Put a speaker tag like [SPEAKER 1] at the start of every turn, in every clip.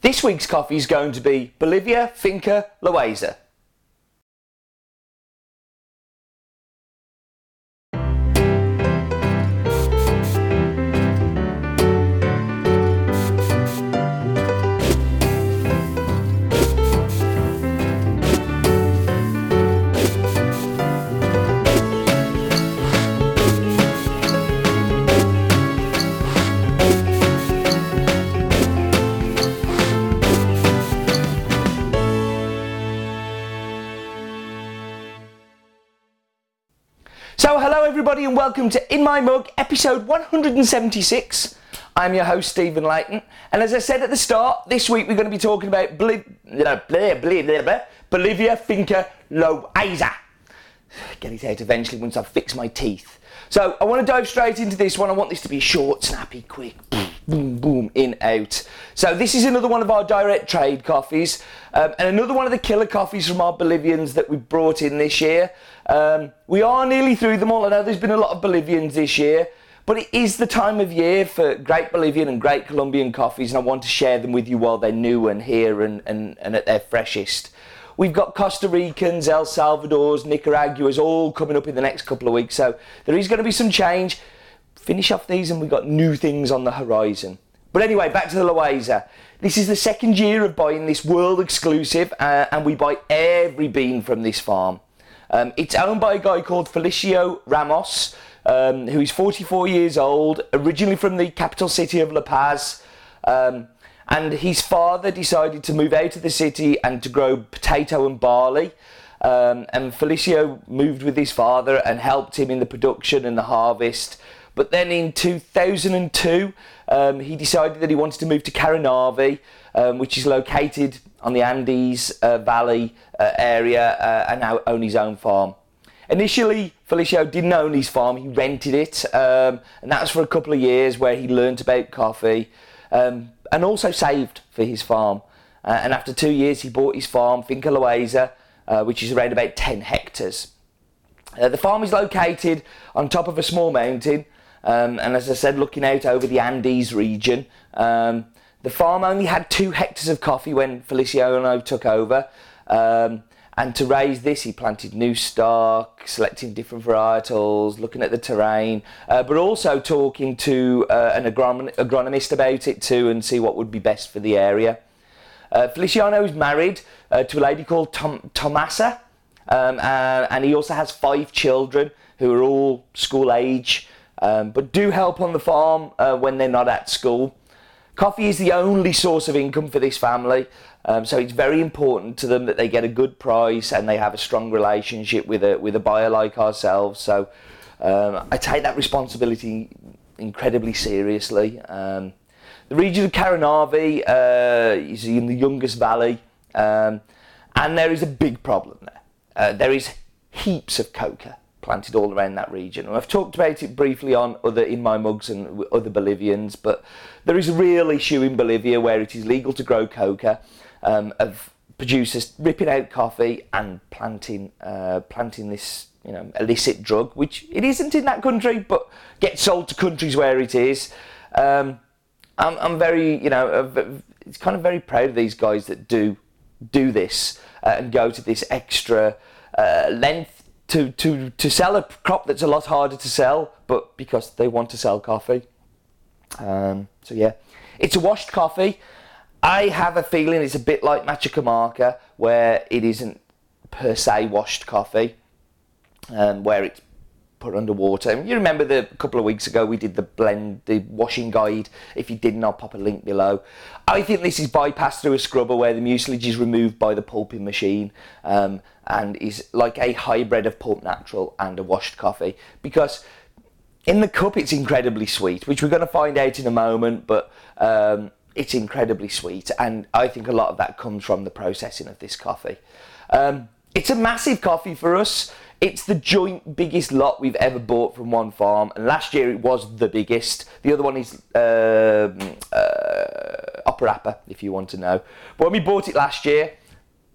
[SPEAKER 1] This week's coffee is going to be Bolivia Finca Loaiza. Welcome to In My Mug, episode 176. I'm your host, Stephen Leighton, and as I said at the start, this week we're going to be talking about blah, blah, blah, Bolivia Finca Loaiza. Get it out eventually once I've fixed my teeth. So, I want to dive straight into this one. I want this to be short, snappy, quick, boom, boom, in, out. So, this is another one of our direct trade coffees, um, and another one of the killer coffees from our Bolivians that we brought in this year. Um, we are nearly through them all. I know there's been a lot of Bolivians this year, but it is the time of year for great Bolivian and great Colombian coffees, and I want to share them with you while they're new and here and, and, and at their freshest. We've got Costa Ricans, El Salvador's, Nicaragua's all coming up in the next couple of weeks, so there is going to be some change. Finish off these, and we've got new things on the horizon. But anyway, back to the Loaiza. This is the second year of buying this world exclusive, uh, and we buy every bean from this farm. Um, it's owned by a guy called Felicio Ramos, um, who is 44 years old, originally from the capital city of La Paz. Um, and his father decided to move out of the city and to grow potato and barley. Um, and Felicio moved with his father and helped him in the production and the harvest. But then in 2002, um, he decided that he wanted to move to Caranavi, um, which is located on the Andes uh, Valley uh, area, uh, and now own his own farm. Initially, Felicio didn't own his farm, he rented it, um, and that was for a couple of years where he learnt about coffee um, and also saved for his farm. Uh, and after two years, he bought his farm, Finca Loaiza, uh, which is around about 10 hectares. Uh, the farm is located on top of a small mountain, um, and as I said, looking out over the Andes region. Um, the farm only had two hectares of coffee when Feliciano took over. Um, and to raise this, he planted new stock, selecting different varietals, looking at the terrain, uh, but also talking to uh, an agronom- agronomist about it too and see what would be best for the area. Uh, Feliciano is married uh, to a lady called Tom- Tomasa, um, uh, and he also has five children who are all school age, um, but do help on the farm uh, when they're not at school. Coffee is the only source of income for this family, um, so it's very important to them that they get a good price and they have a strong relationship with a with a buyer like ourselves. So um, I take that responsibility incredibly seriously. Um, the region of Caranavi uh, is in the Yungas Valley, um, and there is a big problem there. Uh, there is heaps of coca planted all around that region. And I've talked about it briefly on other in my mugs and other Bolivians, but there is a real issue in Bolivia where it is legal to grow coca um, of producers ripping out coffee and planting uh, planting this you know illicit drug, which it isn't in that country, but gets sold to countries where it is. Um, I'm, I'm very you know it's kind of very proud of these guys that do do this uh, and go to this extra uh, length to, to, to sell a crop that's a lot harder to sell, but because they want to sell coffee. Um, so yeah, it's a washed coffee. I have a feeling it's a bit like Machacamarca, where it isn't per se washed coffee, um, where it's put under water. You remember the a couple of weeks ago we did the blend, the washing guide. If you didn't, I'll pop a link below. I think this is bypassed through a scrubber where the mucilage is removed by the pulping machine um, and is like a hybrid of pulp natural and a washed coffee because in the cup it's incredibly sweet, which we're going to find out in a moment, but. Um, it's incredibly sweet, and I think a lot of that comes from the processing of this coffee. Um, it's a massive coffee for us. It's the joint biggest lot we've ever bought from one farm, and last year it was the biggest. The other one is um, uh, if you want to know. But when we bought it last year,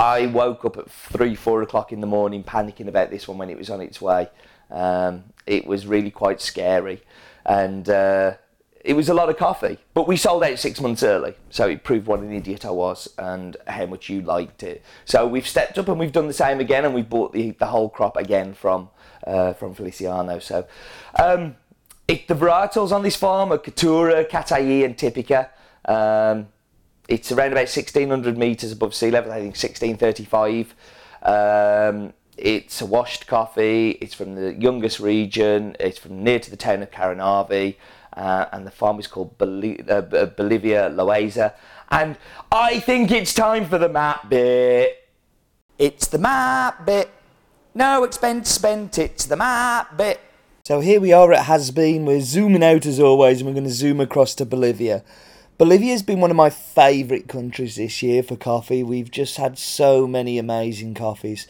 [SPEAKER 1] I woke up at three, four o'clock in the morning panicking about this one when it was on its way. Um, it was really quite scary, and uh, it was a lot of coffee, but we sold out six months early, so it proved what an idiot I was and how much you liked it. So we've stepped up and we've done the same again, and we've bought the, the whole crop again from uh, from Feliciano. So um, it, the varietals on this farm are Caturra, Catuai, and Typica. Um, it's around about 1600 metres above sea level, I think 1635. Um, it's a washed coffee, it's from the Yungas region, it's from near to the town of Caranavi, uh, and the farm is called uh, Bolivia Loaiza. And I think it's time for the map bit. It's the map bit. No expense spent, it's the map bit. So here we are at Has Bean. We're zooming out as always, and we're going to zoom across to Bolivia. Bolivia's been one of my favourite countries this year for coffee. We've just had so many amazing coffees.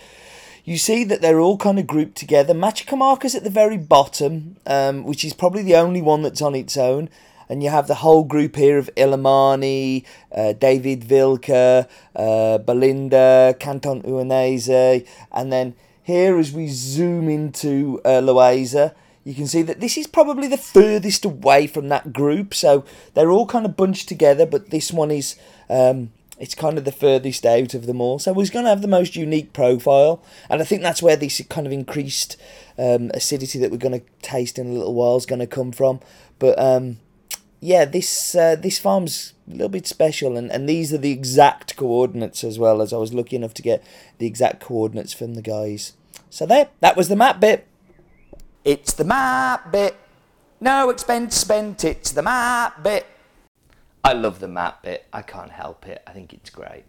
[SPEAKER 1] You see that they're all kind of grouped together. Machacamarca's at the very bottom, um, which is probably the only one that's on its own. And you have the whole group here of Illimani, uh, David Vilca, uh, Belinda, Canton Uanese, and then here as we zoom into uh, Loaiza, you can see that this is probably the furthest away from that group. So they're all kind of bunched together, but this one is um, it's kind of the furthest out of them all. So he's going to have the most unique profile, and I think that's where this kind of increased um, acidity that we're going to taste in a little while is going to come from. But um, yeah, this uh, this farm's a little bit special, and, and these are the exact coordinates as well as I was lucky enough to get the exact coordinates from the guys. So there, that was the map bit. It's the map bit. No expense spent, it's the map bit. I love the map bit. I can't help it. I think it's great.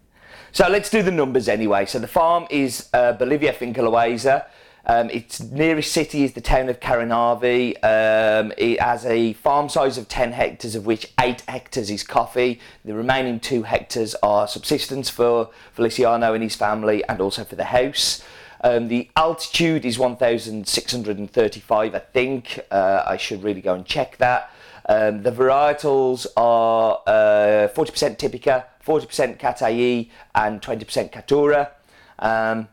[SPEAKER 1] So let's do the numbers anyway. So the farm is uh, Bolivia Finca Loaiza. Um, its nearest city is the town of Caranavi. Um, it has a farm size of 10 hectares, of which 8 hectares is coffee. The remaining 2 hectares are subsistence for Feliciano and his family and also for the house. Um, the altitude is 1,635, I think. Uh, I should really go and check that. Um, the varietals are uh, 40% Typica, 40% Catuai, and 20% Caturra. Um,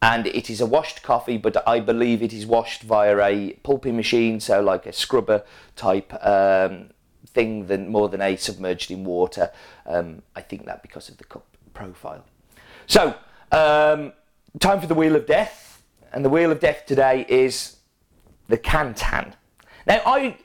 [SPEAKER 1] and it is a washed coffee, but I believe it is washed via a pulping machine, so like a scrubber type um, thing, than more than a submerged in water. Um, I think that because of the cup profile. So, um, time for the Wheel of Death, and the Wheel of Death today is the Kantan. Now, I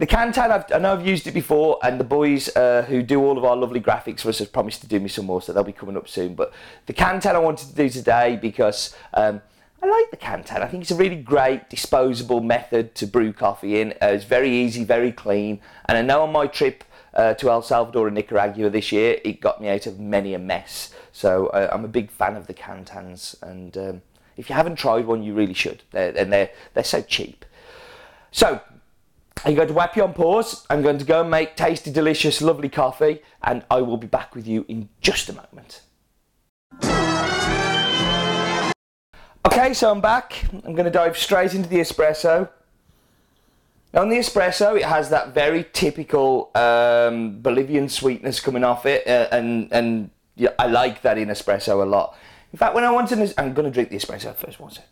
[SPEAKER 1] the Kantan, I've, i know I've used it before, and the boys uh, who do all of our lovely graphics for us have promised to do me some more, so they'll be coming up soon. But the Kantan I wanted to do today because um, I like the Kantan. I think it's a really great disposable method to brew coffee in. Uh, it's very easy, very clean, and I know on my trip uh, to El Salvador and Nicaragua this year, it got me out of many a mess. So uh, I'm a big fan of the Kantans, and um, if you haven't tried one, you really should. They're, and they're they're so cheap. So I'm going to whap you on pause. I'm going to go and make tasty, delicious, lovely coffee, and I will be back with you in just a moment. Okay, so I'm back. I'm going to dive straight into the espresso. On the espresso, it has that very typical um, Bolivian sweetness coming off it, uh, and and yeah, I like that in espresso a lot. In fact, when I want to, I'm going to drink the espresso first. One sec.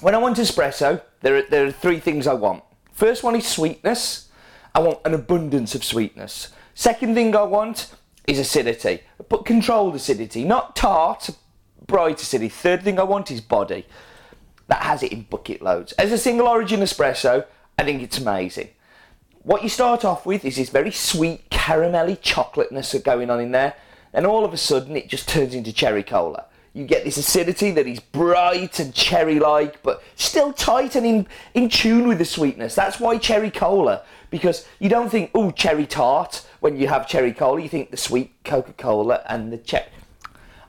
[SPEAKER 1] When I want espresso, there are, there are three things I want. First one is sweetness. I want an abundance of sweetness. Second thing I want is acidity, but controlled acidity, not tart, bright acidity. Third thing I want is body that has it in bucket loads. As a single origin espresso, I think it's amazing. What you start off with is this very sweet caramelly chocolateness going on in there, and all of a sudden it just turns into cherry cola. You get this acidity that is bright and cherry-like, but still tight and in, in tune with the sweetness. That's why cherry cola, because you don't think, oh, cherry tart when you have cherry cola. You think the sweet Coca-Cola and the cherry.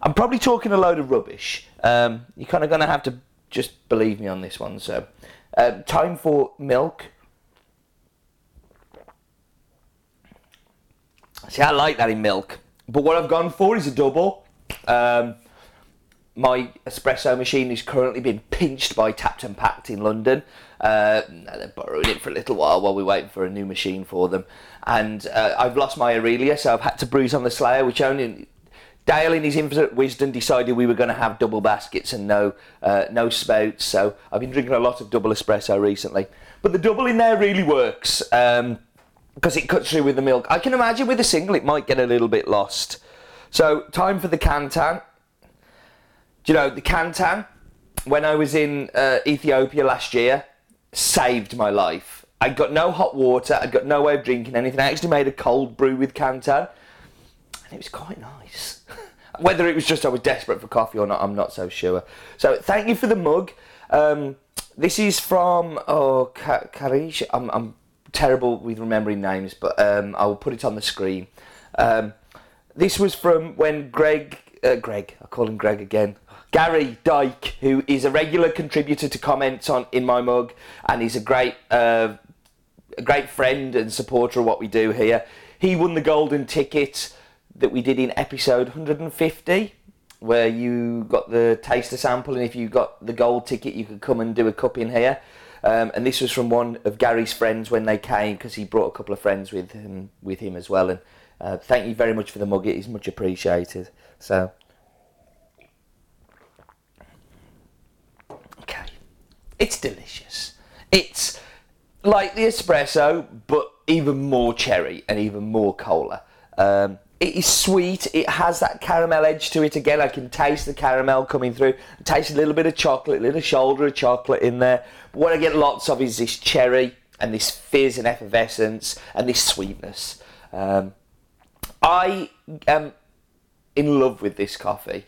[SPEAKER 1] I'm probably talking a load of rubbish. Um, you're kind of going to have to just believe me on this one. So, uh, time for milk. See, I like that in milk, but what I've gone for is a double. Um, my espresso machine is currently being pinched by Tapped and Packed in London. Uh, they're borrowing it for a little while while we wait for a new machine for them. And uh, I've lost my Aurelia, so I've had to bruise on the Slayer, which only Dale, in his infinite wisdom, decided we were going to have double baskets and no uh, no spouts. So I've been drinking a lot of double espresso recently. But the double in there really works um, because it cuts through with the milk. I can imagine with a single it might get a little bit lost. So time for the Kantan. Do you know the Kantan? When I was in uh, Ethiopia last year, saved my life. I got no hot water. I got no way of drinking anything. I actually made a cold brew with Kantan, and it was quite nice. Whether it was just I was desperate for coffee or not, I'm not so sure. So thank you for the mug. Um, this is from oh Karish. I'm, I'm terrible with remembering names, but um, I will put it on the screen. Um, this was from when Greg, uh, Greg, I call him Greg again. Gary Dyke, who is a regular contributor to comments on in my mug, and he's a great, uh, a great friend and supporter of what we do here. He won the golden ticket that we did in episode 150, where you got the taster sample, and if you got the gold ticket, you could come and do a cup in here. Um, and this was from one of Gary's friends when they came because he brought a couple of friends with him with him as well. And uh, thank you very much for the mug; it is much appreciated. So, okay, it's delicious. It's like the espresso, but even more cherry and even more cola. Um, it is sweet. It has that caramel edge to it again. I can taste the caramel coming through. I taste a little bit of chocolate, a little shoulder of chocolate in there. But what I get lots of is this cherry and this fizz and effervescence and this sweetness. Um, I am in love with this coffee.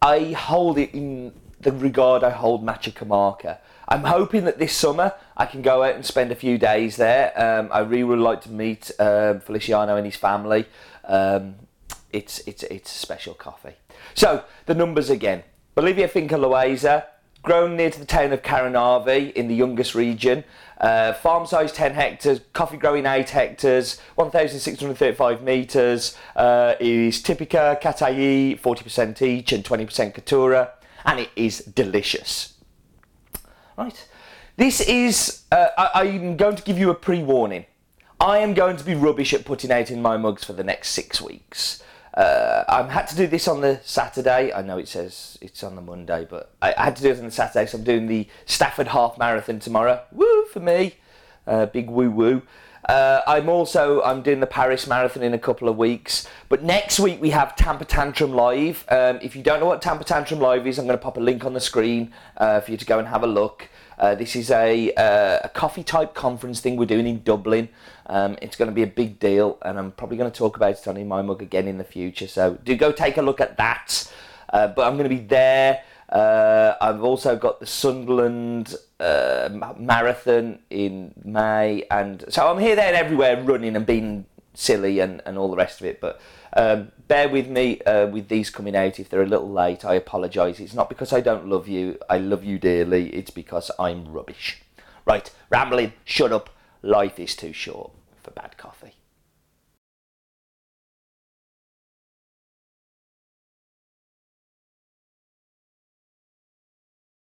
[SPEAKER 1] I hold it in the regard I hold Machacamarca. I'm hoping that this summer I can go out and spend a few days there. Um, I really would like to meet um, Feliciano and his family. Um, it's, it's, it's a special coffee. So, the numbers again. Bolivia Finca Loaiza, grown near to the town of Caranavi in the Yungas region. Uh, farm size 10 hectares, coffee growing 8 hectares, 1,635 metres. Uh, is Typica, Catuai, 40% each and 20% Caturra. And it is delicious. Right. This is, uh, I, I'm going to give you a pre warning. I am going to be rubbish at putting out in my mugs for the next six weeks. Uh, I had to do this on the Saturday. I know it says it's on the Monday, but I, I had to do it on the Saturday, so I'm doing the Stafford Half Marathon tomorrow. Woo for me, uh, big woo woo. Uh, I'm also I'm doing the Paris Marathon in a couple of weeks, but next week we have Tamper Tantrum live. Um, if you don't know what Tamper Tantrum live is, I'm going to pop a link on the screen uh, for you to go and have a look. Uh, this is a, uh, a coffee type conference thing we're doing in Dublin. Um, it's going to be a big deal, and I'm probably going to talk about it on In My Mug again in the future. So do go take a look at that. Uh, but I'm going to be there. Uh, I've also got the Sunderland uh, marathon in May, and so I'm here, there, and everywhere, running and being silly and, and all the rest of it. But um, bear with me uh, with these coming out if they're a little late. I apologise. It's not because I don't love you. I love you dearly. It's because I'm rubbish. Right, rambling. Shut up. Life is too short for bad coffee.